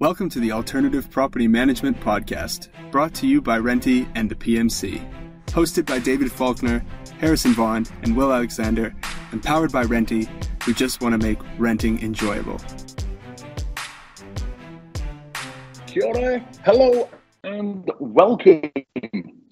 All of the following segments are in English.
Welcome to the Alternative Property Management Podcast, brought to you by Renty and the PMC. Hosted by David Faulkner, Harrison Vaughan, and Will Alexander, and powered by Renty, who just want to make renting enjoyable. Kia ora, hello, and welcome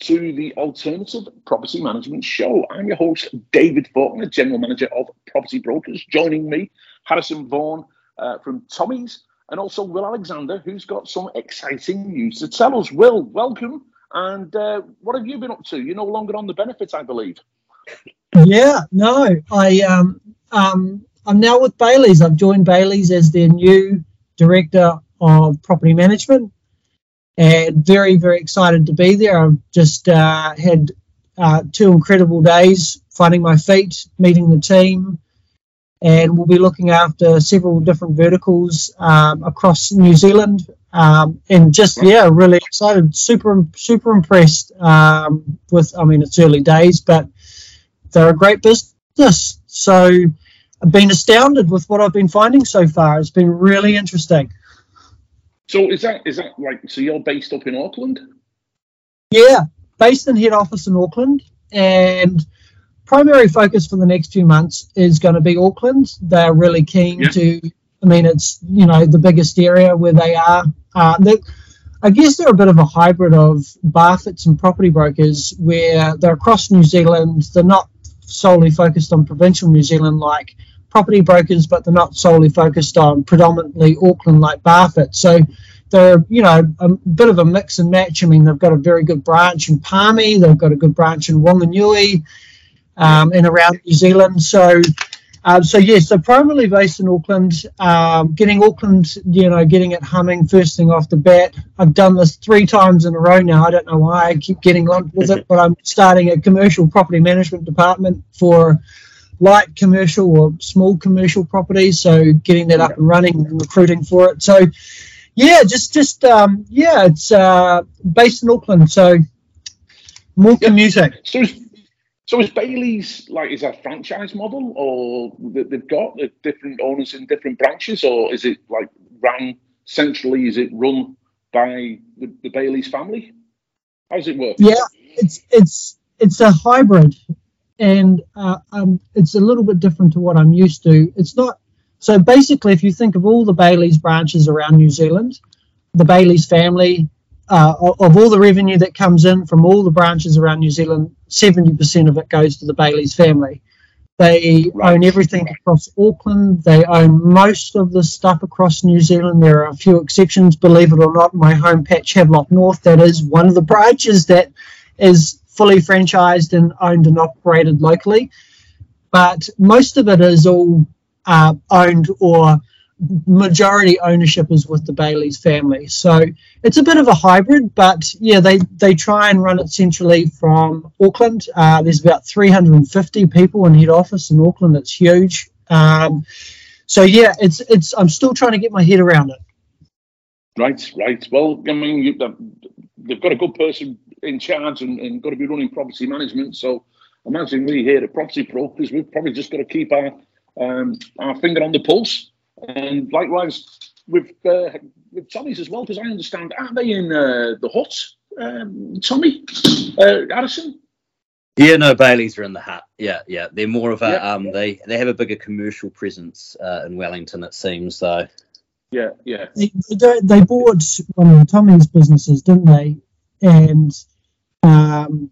to the Alternative Property Management Show. I'm your host, David Faulkner, General Manager of Property Brokers. Joining me, Harrison Vaughan uh, from Tommy's and also Will Alexander, who's got some exciting news to tell us. Will, welcome. And uh, what have you been up to? You're no longer on the benefits, I believe. Yeah, no, I um, um, I'm now with Bayleys. I've joined Bayleys as their new director of property management, and very very excited to be there. I've just uh, had uh, two incredible days finding my feet, meeting the team, and we'll be looking after several different verticals um, across New Zealand. Um, and just yeah, really excited, super super impressed um, with. I mean, it's early days, but they're a great business. So I've been astounded with what I've been finding so far. It's been really interesting. So is that is that like so you're based up in Auckland? Yeah, based in head office in Auckland, and primary focus for the next few months is going to be Auckland. They're really keen yeah. to. I mean, it's you know the biggest area where they are. Uh, I guess they're a bit of a hybrid of Barfoots and property brokers, where they're across New Zealand. They're not solely focused on provincial New Zealand like property brokers, but they're not solely focused on predominantly Auckland like Barfoot. So they're you know a bit of a mix and match. I mean, they've got a very good branch in Palmy. They've got a good branch in Wanganui um, and around New Zealand. So, uh, so yes, so primarily based in Auckland, um, getting Auckland, you know, getting it humming first thing off the bat. I've done this three times in a row now. I don't know why I keep getting lumped with it, but I'm starting a commercial property management department for light commercial or small commercial properties. So getting that up and running and recruiting for it. So yeah, just just um, yeah, it's uh, based in Auckland. So more commuting. So so is Bayleys like is that a franchise model, or they've got different owners in different branches, or is it like run centrally? Is it run by the, the Bayleys family? How does it work? Yeah, it's it's it's a hybrid, and uh, um, it's a little bit different to what I'm used to. It's not so basically. If you think of all the Bayleys branches around New Zealand, the Bayleys family uh, of all the revenue that comes in from all the branches around New Zealand, 70% of it goes to the Bayleys family. They right. own everything across Auckland. They own most of the stuff across New Zealand. There are a few exceptions, believe it or not. My home patch, Havelock North, that is one of the branches that is fully franchised and owned and operated locally. But most of it is all uh, owned or majority ownership is with the Bayleys family. So it's a bit of a hybrid, but yeah, they, they try and run it centrally from Auckland. Uh, there's about 350 people in head office in Auckland. It's huge. Um, so yeah, it's it's. I'm still trying to get my head around it. Right, right. Well, I mean, you, they've got a good person in charge and, and got to be running property management. So imagine we here at Property Brokers, we've probably just got to keep our um, our finger on the pulse and likewise with uh, with Tommy's as well, because I understand, aren't they in uh, the Hutt, um, Tommy, uh, Addison? Yeah, no, Bayleys are in the Hutt. Yeah, yeah, they're more of a yeah. um, they they have a bigger commercial presence uh, in Wellington, it seems. though. yeah, yeah, they, they, they bought one of Tommy's businesses, didn't they? And um,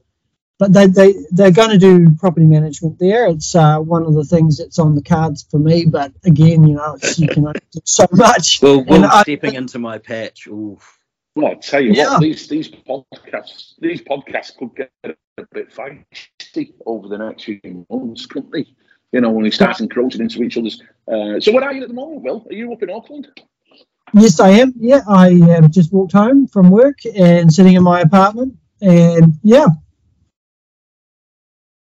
but they, they, they're going to do property management there. It's uh, one of the things that's on the cards for me. But again, you know, you can only do so much. Well, well stepping I, into my patch. Oof. Well, I tell you yeah. what, these these podcasts these podcasts could get a bit feisty over the next few months, couldn't they? You know, when we start encroaching into each other's. Uh, so, where are you at the moment, Will? Are you up in Auckland? Yes, I am. Yeah, I have just walked home from work and sitting in my apartment, and yeah,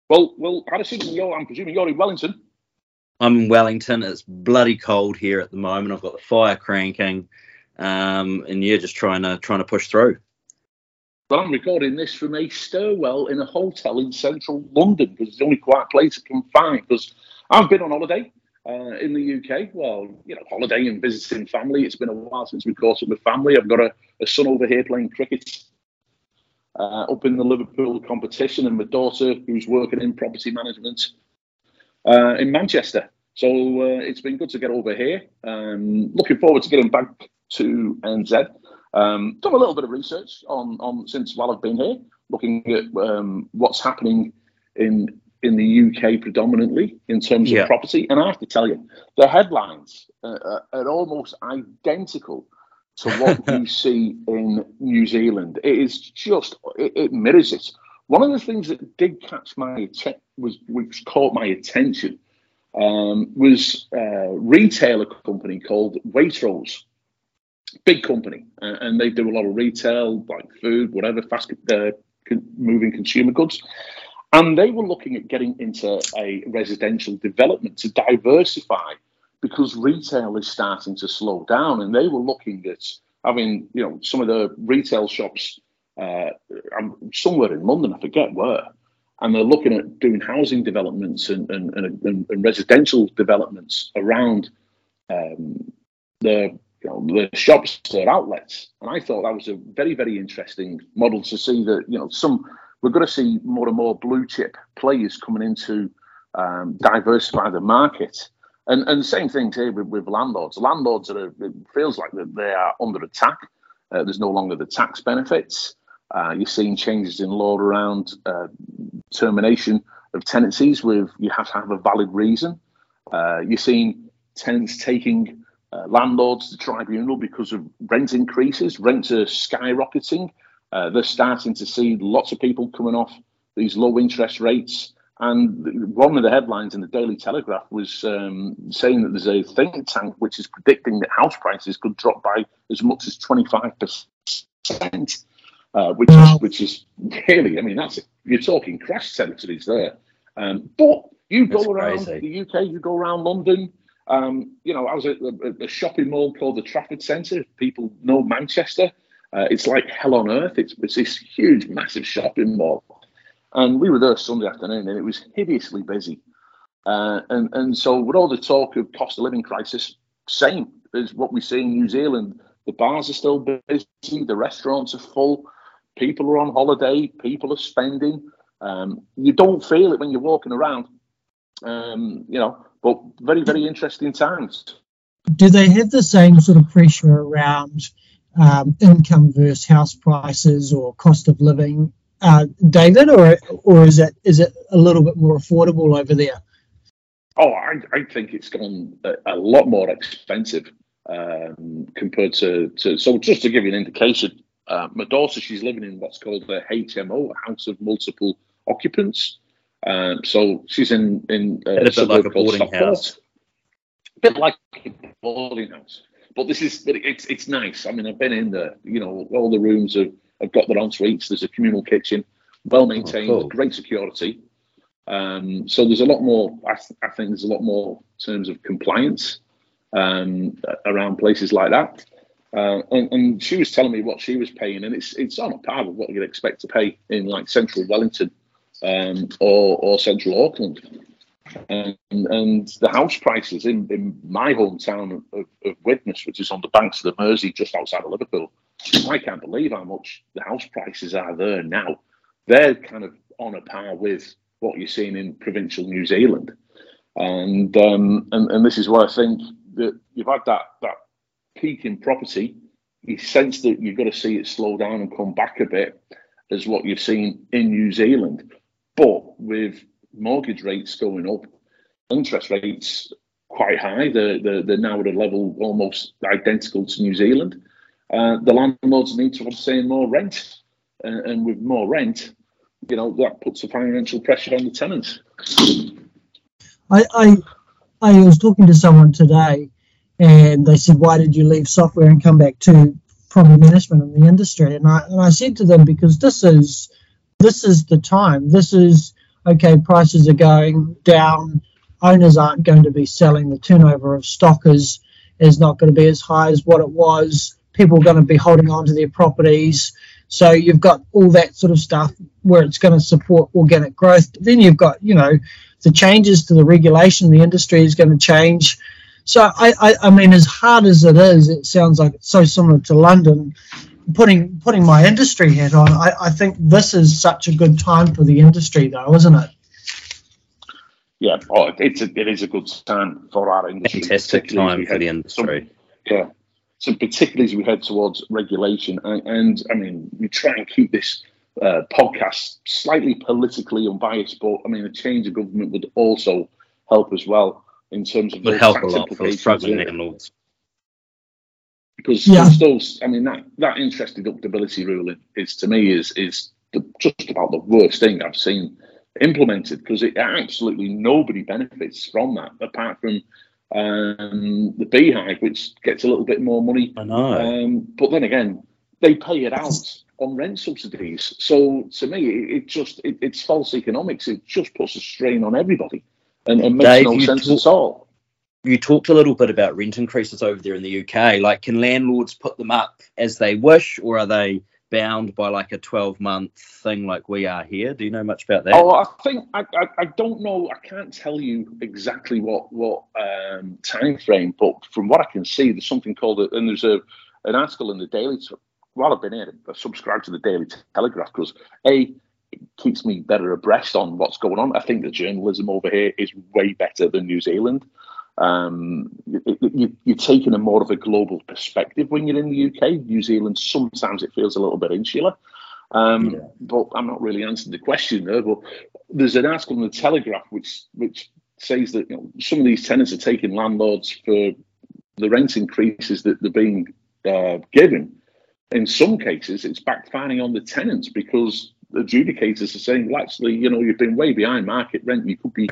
well, well, Harrison, you're, I'm presuming you're in Wellington. I'm in Wellington. It's bloody cold here at the moment. I've got the fire cranking, um, and yeah, just trying to trying to push through. But I'm recording this from a stairwell in a hotel in central London because it's the only quiet place I can find. Because I've been on holiday uh, in the UK. Well, you know, holiday and visiting family. It's been a while since we caught up with family. I've got a, a son over here playing cricket uh, up in the Liverpool competition, and my daughter who's working in property management uh, in Manchester. So uh, it's been good to get over here. Um, looking forward to getting back to NZ. Um, done a little bit of research on, on since while I've been here, looking at um, what's happening in in the UK predominantly in terms yeah. of property. And I have to tell you, the headlines uh, are almost identical to what you see in New Zealand. It is just it, it, mirrors it. One of the things that did catch my attention was which caught my attention um, was a retailer company called Waitrose. Big company, uh, and they do a lot of retail, like food, whatever, fast uh, moving consumer goods. And they were looking at getting into a residential development to diversify because retail is starting to slow down. And they were looking at having, you know, some of the retail shops uh, somewhere in London, I forget where. And they're looking at doing housing developments and, and, and, and residential developments around um, the you know, the shops, their outlets. And I thought that was a very, very interesting model to see that, you know, some we're going to see more and more blue chip players coming into um, diversify the market. And and same thing here with, with landlords. Landlords are it feels like that they are under attack. Uh, there's no longer the tax benefits. Uh, you're seeing changes in law around uh, termination of tenancies with you have to have a valid reason. Uh, you're seeing tenants taking uh, landlords to tribunal because of rent increases. Rents are skyrocketing. Uh, they're starting to see lots of people coming off these low interest rates. And one of the headlines in the Daily Telegraph was um, saying that there's a think tank which is predicting that house prices could drop by as much as 25%, uh, which is which is really, I mean, that's you're talking crash territories there. Um, but you go that's around crazy. the UK, you go around London. Um, you know, I was at a, a shopping mall called the Trafford Centre. People know Manchester. Uh, it's like hell on earth. It's, it's this huge, massive shopping mall. And we were there Sunday afternoon and it was hideously busy. Uh, and, and so, with all the talk of cost of living crisis, same as what we see in New Zealand. The bars are still busy, the restaurants are full, people are on holiday, people are spending. Um, you don't feel it when you're walking around, um, you know, but very, very interesting times. Do they have the same sort of pressure around? um, income versus house prices or cost of living, uh, David, or or is it is it a little bit more affordable over there? Oh, I, I think it's gone a, a lot more expensive um, compared to, to. So just to give you an indication, uh, my daughter she's living in what's called a HMO, a house of multiple occupants. Um, so she's in in uh, a, a bit like a boarding house. A bit like a boarding house. But this is it's it's nice. I mean, I've been in there. You know, all the rooms have, have got their own suites. There's a communal kitchen, well maintained, oh, cool. great security. Um, so there's a lot more. I, th- I, think there's a lot more terms of compliance um, around places like that. Uh, and, and, she was telling me what she was paying, and it's it's on a par with what you'd expect to pay in like central Wellington um, or or central Auckland and, and the house prices in, in my hometown of, of Widnes, which is on the banks of the Mersey, just outside of Liverpool, I can't believe how much the house prices are there now. They're kind of on a par with what you're seeing in provincial New Zealand, and um, and, and this is why I think that you've had that that peak in property. You sense that you've got to see it slow down and come back a bit, as what you've seen in New Zealand, but with mortgage rates going up, interest rates quite high. They're, they're, they're now at a level almost identical to New Zealand. Uh, the landlords need to obtain more rent, uh, and with more rent, you know that puts a financial pressure on the tenants. I, I I was talking to someone today, and they said, "Why did you leave software and come back to property management in the industry?" And I and I said to them, "Because this is this is the time. This is okay, prices are going down, owners aren't going to be selling, the turnover of stock is, is not going to be as high as what it was, people are going to be holding on to their properties. So you've got all that sort of stuff where it's going to support organic growth. But then you've got, you know, the changes to the regulation, the industry is going to change. So I, I, I mean, as hard as it is, it sounds like it's so similar to London. Putting putting my industry hat on, I, I think this is such a good time for the industry, though, isn't it? Yeah, oh, it's a, it is a good time for our industry. Fantastic time for the industry. Some, yeah, so particularly as we head towards regulation, and, and I mean, we try and keep this uh, podcast slightly politically unbiased, but I mean, a change of government would also help as well in terms of would help a lot for struggling landlords. Because yeah. still, I mean, that that interest deductibility ruling is to me is is the, just about the worst thing I've seen implemented because it absolutely nobody benefits from that apart from um, the beehive, which gets a little bit more money. I know. Um, but then again, they pay it out on rent subsidies. So to me, it, it just it, it's false economics. It just puts a strain on everybody and, and makes Dave, no sense talk, at all. You talked a little bit about rent increases over there in the UK. Like, can landlords put them up as they wish, or are they bound by like a 12 month thing like we are here? Do you know much about that? Oh, I think I, I, I don't know. I can't tell you exactly what what um, time frame, but from what I can see, there's something called a, and there's a an article in the Daily. While I've been here, I subscribe to the Daily Telegraph because a it keeps me better abreast on what's going on. I think the journalism over here is way better than New Zealand. Um, you, are taking a more of a global perspective when you're in the UK. New Zealand, sometimes it feels a little bit insular. Um, yeah. But I'm not really answering the question there. But there's an article in the Telegraph which which says that you know, some of these tenants are taking landlords for the rent increases that they're being uh, given. In some cases, it's backfiring on the tenants because the adjudicators are saying, well, actually, you know, you've been way behind market rent. You could be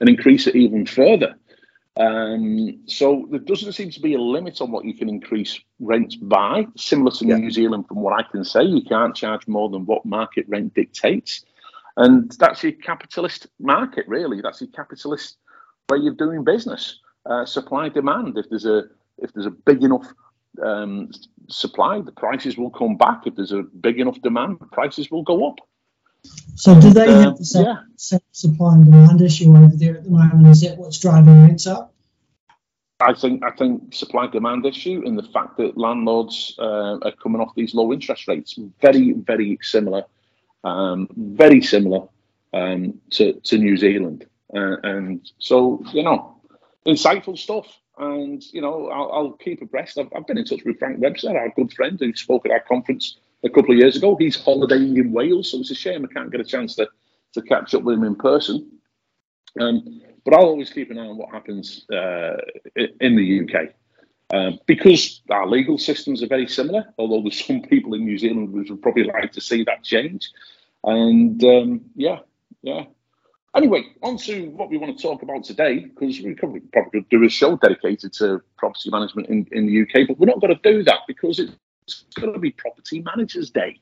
an increase it even further. Um, so there doesn't seem to be a limit on what you can increase rents by. Similar to yeah. New Zealand, from what I can say, you can't charge more than what market rent dictates, and that's your capitalist market, really. That's your capitalist way of doing business. Uh, supply demand. If there's a if there's a big enough um, supply, the prices will come back. If there's a big enough demand, prices will go up. So do they uh, have the same, yeah. same, supply and demand issue over there at the moment? Is that what's driving rents up? I think I think supply demand issue and the fact that landlords uh, are coming off these low interest rates very very similar, um, very similar um, to to New Zealand, uh, and so you know insightful stuff. And you know I'll, I'll keep abreast. I've, I've, been in touch with Frank Webster, our good friend who spoke at our conference a couple of years ago. He's holidaying in Wales, so it's a shame I can't get a chance to, to catch up with him in person. Um, but I'll always keep an eye on what happens uh, in the UK. Uh, because our legal systems are very similar, although there's some people in New Zealand who would probably like to see that change. And um, yeah, yeah. Anyway, on to what we want to talk about today, because we probably, probably do a show dedicated to property management in, in the UK, but we're not going to do that because it it's going to be Property Managers Day.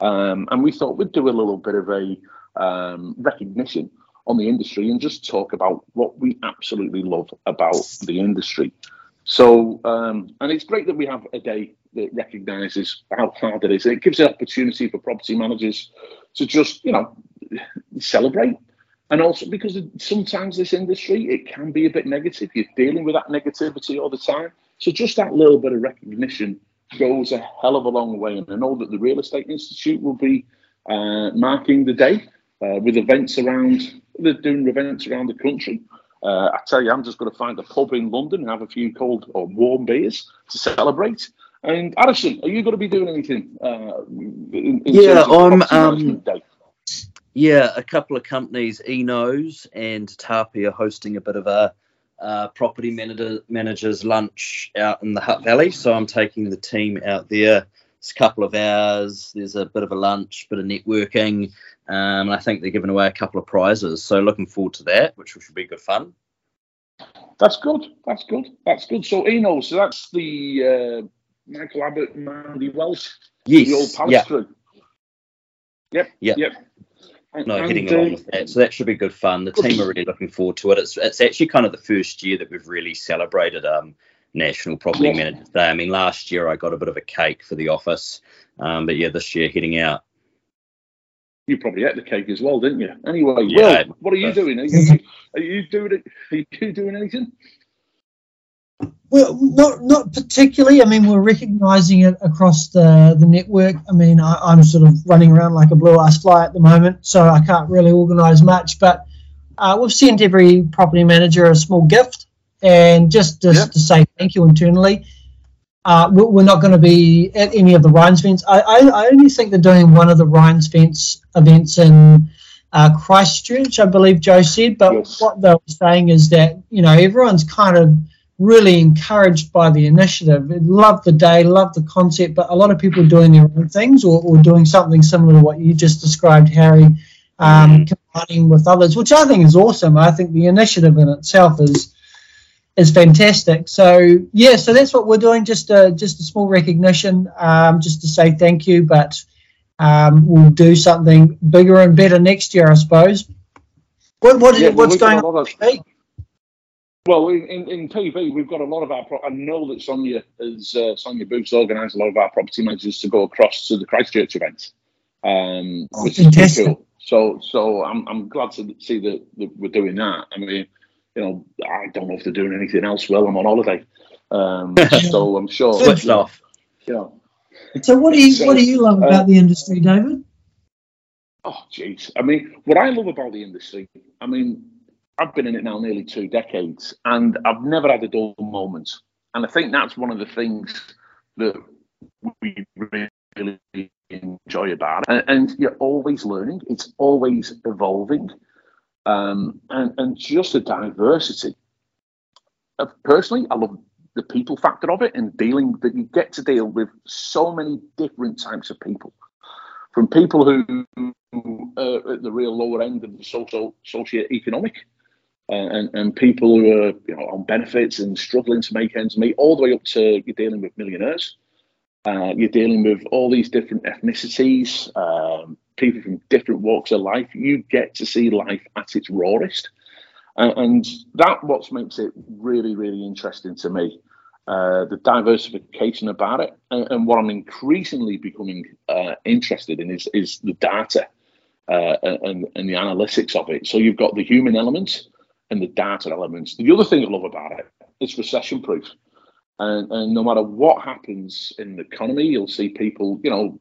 Um, and we thought we'd do a little bit of a um, recognition on the industry and just talk about what we absolutely love about the industry. So, um, and it's great that we have a day that recognises how hard it is. It gives an opportunity for property managers to just, you know, celebrate. And also because sometimes this industry, it can be a bit negative. You're dealing with that negativity all the time. So just that little bit of recognition goes a hell of a long way. And I know that the Real Estate Institute will be uh, marking the day uh, with events around, they're doing events around the country. Uh, I tell you, I'm just going to find a pub in London and have a few cold or warm beers to celebrate. And Addison, are you going to be doing anything? Uh, in, in yeah, I'm. Um, yeah, a couple of companies, Enos and Tapi, are hosting a bit of a uh, property manager, managers lunch out in the Hutt Valley. So I'm taking the team out there. It's a couple of hours. There's a bit of a lunch, bit of networking. Um, and I think they're giving away a couple of prizes. So looking forward to that, which should be good fun. That's good. That's good. That's good. So Enos, so that's the uh, Michael Abbott and Andy Welsh. Yes. The old Palace yeah. crew. Yep. Yep. Yep no, hitting along with that. So that should be good fun. The team are really looking forward to it. It's it's actually kind of the first year that we've really celebrated um, National Property yeah. Managers Day. I mean, last year I got a bit of a cake for the office, um, but yeah, this year heading out. you probably ate the cake as well, didn't you? Anyway, yeah, Will, what are you doing? Are you, are you doing? Are you doing anything? Well, not not particularly. I mean, we're recognising it across the, the network. I mean, I, am sort of running around like a blue ass fly at the moment, so I can't really organise much. But uh, we've sent every property manager a small gift, and just just yep. to say thank you internally. Uh, we're not going to be at any of the REINZ events. I, I, I, only think they're doing one of the REINZ events events in uh, Christchurch, I believe Joe said. But yes. what they were saying is that you know everyone's kind of really encouraged by the initiative. Love the day, love the concept, but a lot of people are doing their own things or, or doing something similar to what you just described, Harry, um, mm. combining with others, which I think is awesome. I think the initiative in itself is is fantastic. So yeah, so that's what we're doing. Just a just a small recognition, um, just to say thank you. But um, we'll do something bigger and better next year, I suppose. What, what yeah, what's going on? Well, in, in TV, we've got a lot of our. Pro- I know that Sonia has uh, Sonia Booth's organised a lot of our property managers to go across to the Christchurch event, um, oh, which fantastic. is cool. So, so I'm I'm glad to see that, that, we're doing that. I mean, you know, I don't know if they're doing anything else. Well, I'm on holiday, um, so I'm sure. Switched off. You know. So, what do you so, what do you love about uh, the industry, David? Oh, jeez. I mean, what I love about the industry, I mean, I've been in it now nearly two decades, and I've never had a dull moment. And I think that's one of the things that we really enjoy about it. And, and you're always learning; it's always evolving, um, and and just the diversity. Of, personally, I love the people factor of it and dealing that you get to deal with so many different types of people, from people who are at the real lower end of the social socio-economic uh, and, and people who are you know on benefits and struggling to make ends meet, all the way up to you're dealing with millionaires. Uh, you're dealing with all these different ethnicities, um, people from different walks of life. You get to see life at its rawest, uh, and that what makes it really, really interesting to me. Uh, the diversification about it, and, and, what I'm increasingly becoming uh, interested in is is the data uh, and, and the analytics of it. So you've got the human elements, and the data elements. The other thing I love about it, it's recession proof. And, and no matter what happens in the economy, you'll see people, you know,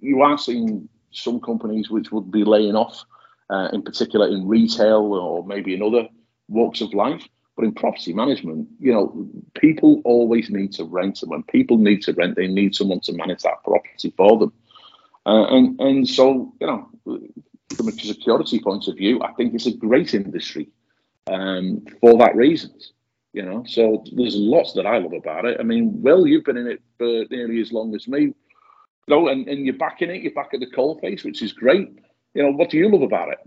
you are seeing some companies which would be laying off, uh, in particular in retail or maybe in other walks of life. But in property management, you know, people always need to rent, and when people need to rent, they need someone to manage that property for them. Uh, and and so, you know, from a security point of view, I think it's a great industry um, for that reasons. You know, so there's lots that I love about it. I mean, Will, you've been in it for nearly as long as me. You know, and, and you're back in it, you're back at the coal face, which is great. You know, what do you love about it?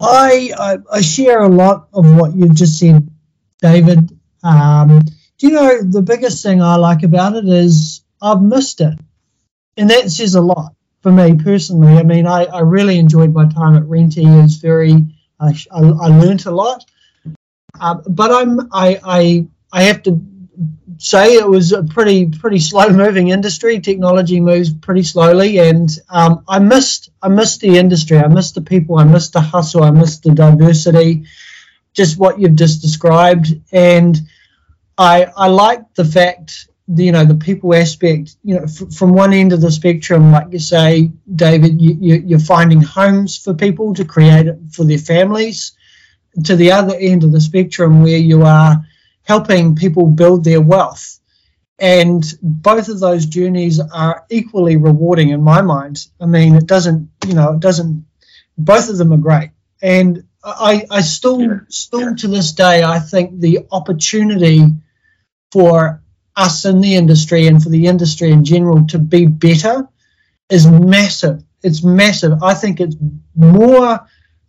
I, I, I share a lot of what you've just said, David. Um, do you know the biggest thing I like about it is I've missed it, and that says a lot for me personally. I mean, I, I really enjoyed my time at Renty. It's very I, I, I learned a lot. Uh, but I'm I, I I have to say it was a pretty pretty slow moving industry. Technology moves pretty slowly, and um, I missed I missed the industry. I missed the people. I missed the hustle. I missed the diversity. Just what you've just described, and I I like the fact you know the people aspect you know f- from one end of the spectrum like you say david you, you, are finding homes for people to create it for their families. To the other end of the spectrum where you are helping people build their wealth. And both of those journeys are equally rewarding in my mind. I mean it doesn't you know it doesn't both of them are great. And i i still still to this day i think the opportunity for us in the industry and for the industry in general to be better is massive. It's massive. I think it's more.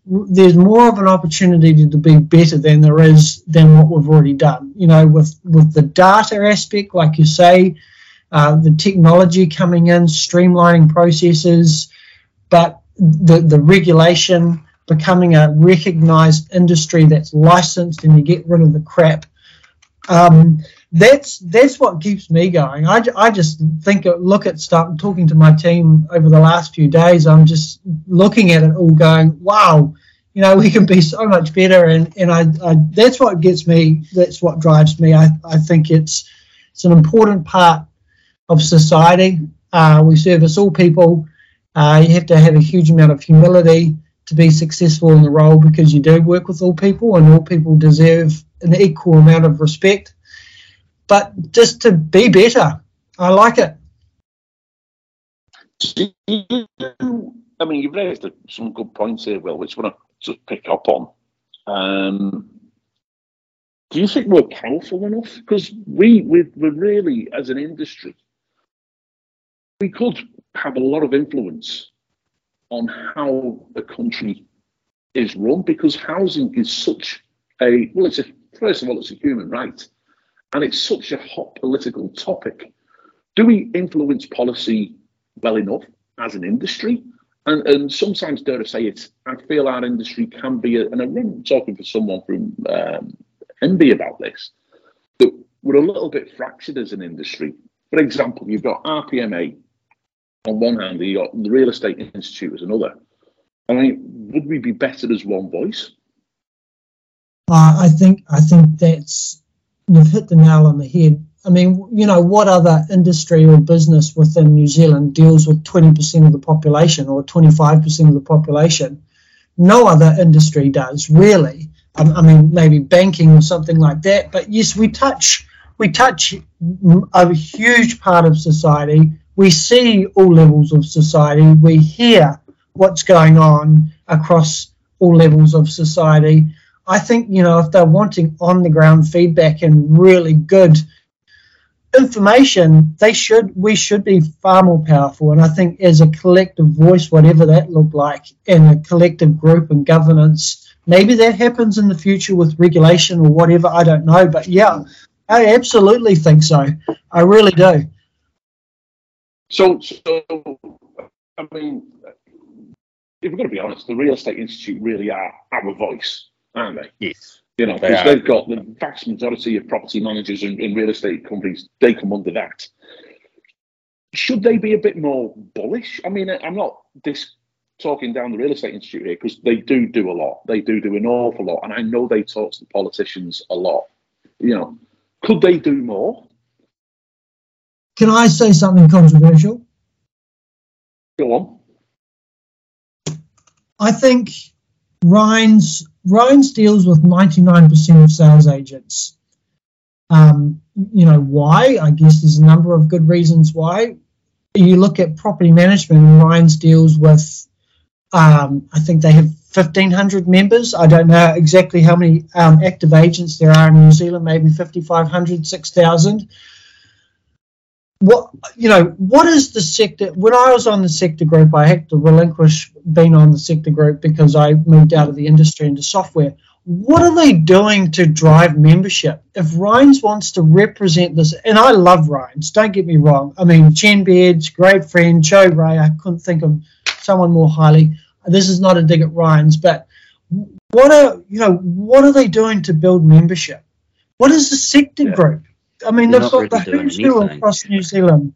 There's more of an opportunity to be better than there is than what we've already done. You know, with with the data aspect, like you say, uh, the technology coming in, streamlining processes, but the the regulation becoming a recognised industry that's licensed, and you get rid of the crap. Um, that's that's what keeps me going. I, I just think look at stuff talking to my team over the last few days. I'm just looking at it all, going, wow, you know, we can be so much better, and and I, I that's what gets me. That's what drives me. I I think it's it's an important part of society. Uh, we service all people. Uh, you have to have a huge amount of humility to be successful in the role because you do work with all people, and all people deserve an equal amount of respect but just to be better. I like it. I mean, you've raised some good points here, Will, which I want to just pick up on. Um, do you think we're powerful enough? Because we, we, we're really, as an industry, we could have a lot of influence on how the country is run because housing is such a well, it's a first of all, it's a human right and it's such a hot political topic. Do we influence policy well enough as an industry? And, and sometimes, dare I say it, I feel our industry can be, a, and I'm talking for someone from um, about this, that we're a little bit fractured as an industry. For example, you've got RPMA on one hand, you've got the Real Estate Institute as another. I mean, would we be better as one voice? Uh, I think I think that's you've hit the nail on the head. I mean, you know, what other industry or business within New Zealand deals with 20% of the population or 25% of the population? No other industry does, really. Um, I mean, maybe banking or something like that. But yes, we touch we touch a huge part of society. We see all levels of society. We hear what's going on across all levels of society. I think, you know, if they're wanting on the ground feedback and really good information, they should we should be far more powerful. And I think as a collective voice, whatever that looked like, in a collective group and governance, maybe that happens in the future with regulation or whatever, I don't know. But yeah, I absolutely think so. I really do. So so I mean if we're going to be honest, the Real Estate Institute really are our voice aren't they? Yes. You know, because they they've got the vast majority of property managers and, and real estate companies, they come under that. Should they be a bit more bullish? I mean, I'm not this talking down the real estate institute here because they do do a lot. They do do an awful lot, and I know they talk to the politicians a lot. You know, could they do more? Can I say something controversial? Go on. I think REINZ REINZ deals with 99% of sales agents. Um, you know why? I guess there's a number of good reasons why. You look at property management, and REINZ deals with, um, I think they have 1,500 members. I don't know exactly how many um, active agents there are in New Zealand, maybe 5,500, 6,000 what you know what is the sector when i was on the sector group i had to relinquish being on the sector group because i moved out of the industry into software what are they doing to drive membership? If REINZ wants to represent this and i love REINZ don't get me wrong. I mean Jen Baird's great friend joe ray i couldn't think of someone more highly. This is not a dig at REINZ but what are you know what are they doing to build membership? What is the sector yeah. group I mean, they've got really the who's who across New Zealand.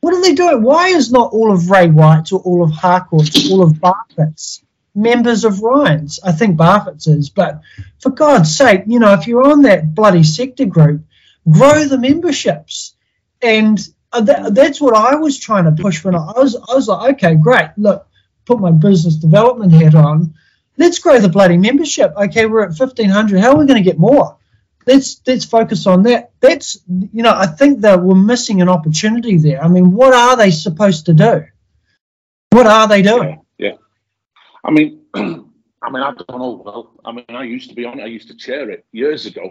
What are they doing? Why is not all of Ray White's or all of Harcourts or all of Barfoot's members of REINZ? I think Barfoot's is, but for God's sake, you know, if you're on that bloody sector group, grow the memberships. And uh, that, that's what I was trying to push when I, was. I was like, okay, great. Look, put my business development hat on. Let's grow the bloody membership. Okay, we're at fifteen hundred. How are we going to get more? Let's let's focus on that. That's you know I think that we're missing an opportunity there. I mean, what are they supposed to do? What are they doing? Yeah, yeah. I mean, I mean, I don't know. Well, I mean, I used to be on. it. I used to chair it years ago,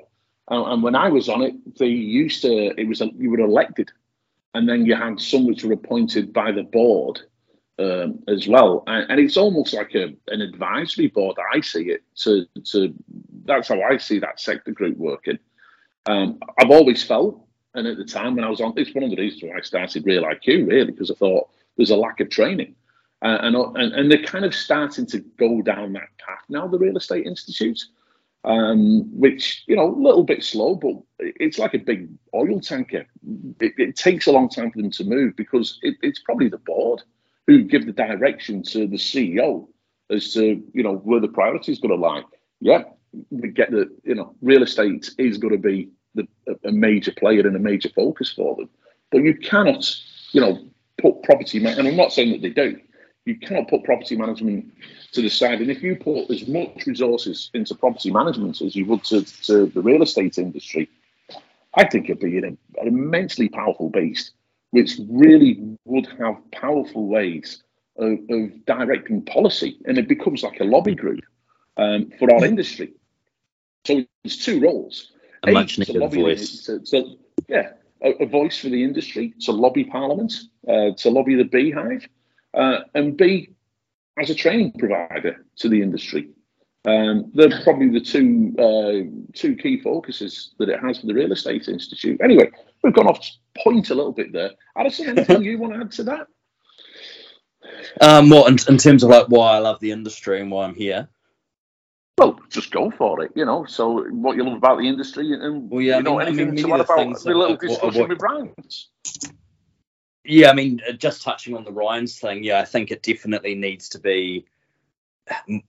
and, and when I was on it, they used to. It was a, you were elected, and then you had some which were appointed by the board. Um, as well, and, and, it's almost like a, an advisory board. I see it to to that's how I see that sector group working. Um, I've always felt, and at the time when I was on, it's one of the reasons why I started Real IQ, really, because I thought there's a lack of training. Uh, and, and, and they're kind of starting to go down that path now, the Real Estate Institute. um, which you know a little bit slow, but it's like a big oil tanker. It, it takes a long time for them to move because it, it's probably the board who give the direction to the CEO as to you know where the priority is going to lie. Yeah, we get that you know real estate is going to be the, a major player and a major focus for them, but you cannot you know put property and I'm not saying that they don't. You cannot put property management to the side. And if you put as much resources into property management as you would to, to the real estate industry, I think it'd be an, an immensely powerful beast, which really would have powerful ways of, of directing policy. And it becomes like a lobby group um, for our industry. So it's two roles. A, a much needed voice. To, to, yeah, a, a, voice for the industry, to lobby Parliament, uh, to lobby the beehive, uh, and B, as a training provider to the industry. Um, they're probably the two uh, two key focuses that it has for the Real Estate Institute. Anyway, we've gone off point a little bit there. Addison, anything you want to add to that? Um, what in, in terms of like why I love the industry and why I'm here? Well, just go for it, you know. So, what you love about the industry, and well, yeah, you know, I mean, anything I mean, about the little discussion what, with REINZ. Yeah, I mean, uh, just touching on the REINZ thing, yeah, I think it definitely needs to be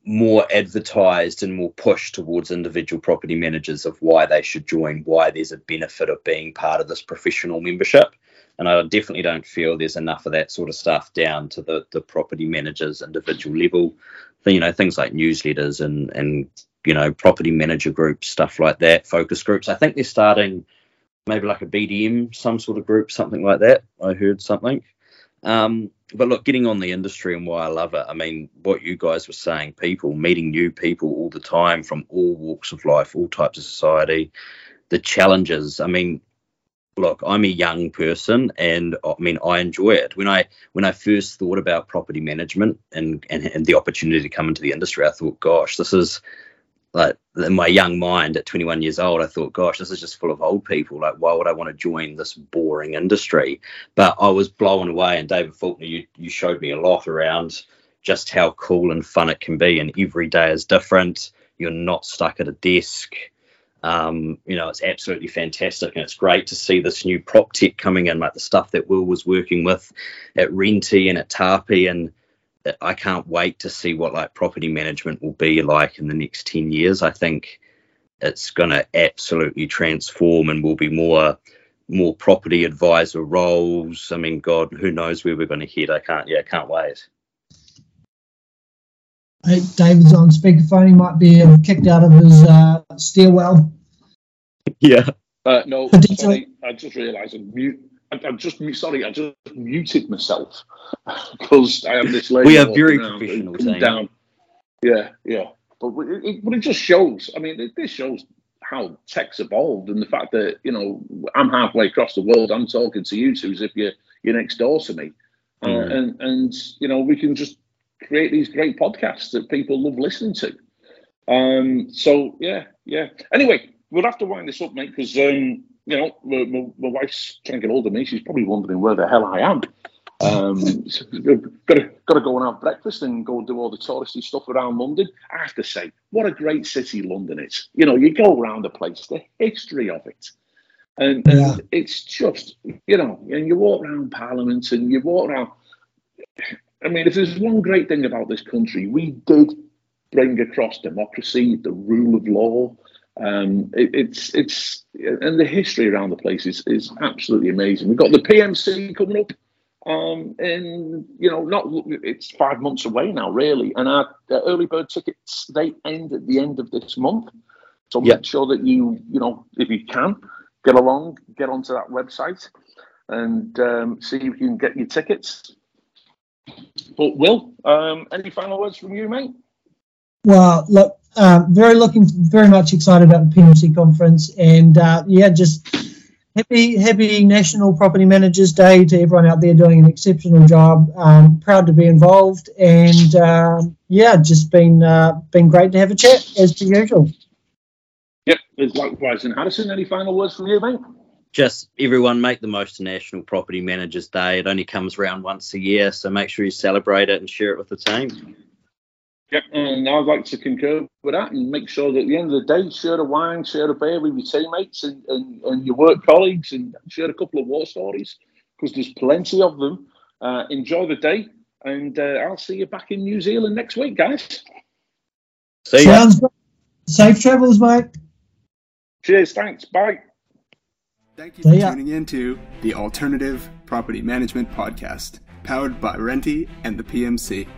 more advertised and more pushed towards individual property managers of why they should join, why there's a benefit of being part of this professional membership. And I definitely don't feel there's enough of that sort of stuff down to the, the property managers individual level. You know, things like newsletters and and you know property manager groups, stuff like that, focus groups. I think they're starting maybe like a BDM, some sort of group, something like that. I heard something. Um, but look, getting on the industry and why I love it. I mean, what you guys were saying, people meeting new people all the time from all walks of life, all types of society, the challenges. I mean, look, I'm a young person, and I mean, I enjoy it. When I when I first thought about property management and and, and the opportunity to come into the industry, I thought, gosh, this is like in my young mind at 21 years old, I thought, gosh, this is just full of old people. Like, why would I want to join this boring industry? But I was blown away. And David Faulkner, you, you showed me a lot around just how cool and fun it can be. And every day is different. You're not stuck at a desk. Um, you know, it's absolutely fantastic. And it's great to see this new prop tech coming in, like the stuff that Will was working with at Renty and at Tapi. And I can't wait to see what like property management will be like in the next 10 years. I think it's going to absolutely transform and will be more more property advisor roles. I mean, God, who knows where we're going to head? I can't. Yeah, I can't wait. Hey, David's on speakerphone. He might be kicked out of his uh, stairwell. Yeah. Uh, no, sorry, I just realised I'm mute. I, am just sorry. I just muted myself because I have this. We are very professional. Down. Yeah, yeah. But it, but it just shows. I mean, it, this shows how tech's evolved and the fact that you know I'm halfway across the world. I'm talking to you two as if you're you're next door to me, uh, mm. and and you know we can just create these great podcasts that people love listening to. Um. So yeah, yeah. Anyway, we'll have to wind this up, mate, because um, you know, my, my, my, wife's trying to get hold of me. She's probably wondering where the hell I am. Um, so got to got to go and have breakfast and go and do all the touristy stuff around London. I have to say, what a great city London is. You know, you go around the place, the history of it, and, yeah. and it's just you know, and you walk around Parliament and you walk around. I mean, if there's one great thing about this country, we did bring across democracy, the rule of law, um, it, it's it's and the history around the place is, is absolutely amazing. We've got the PMC coming up, um, and you know, not it's five months away now, really. And our, early bird tickets they end at the end of this month, so make sure that you you know if you can get along, get onto that website, and um, see if you can get your tickets. But Will, um, any final words from you, mate? Well, look, um, very looking, very much excited about the PMC conference, and uh, yeah, just happy, happy National Property Managers Day to everyone out there doing an exceptional job. Um, proud to be involved, and uh, yeah, just been uh, been great to have a chat as per usual. Yep, it's likewise. And Harrison, any final words from you, mate? Just everyone make the most of National Property Managers Day. It only comes around once a year, so make sure you celebrate it and share it with the team. Yep, and I'd like to concur with that and make sure that at the end of the day, share a wine, share a beer with your teammates and, and, and your work colleagues and share a couple of war stories because there's plenty of them. Uh, enjoy the day, and uh, I'll see you back in New Zealand next week, guys. See Sounds good. Safe travels, mate. Cheers. Thanks. Bye. Thank you for tuning in to the Alternative Property Management Podcast, powered by Renty and the PMC.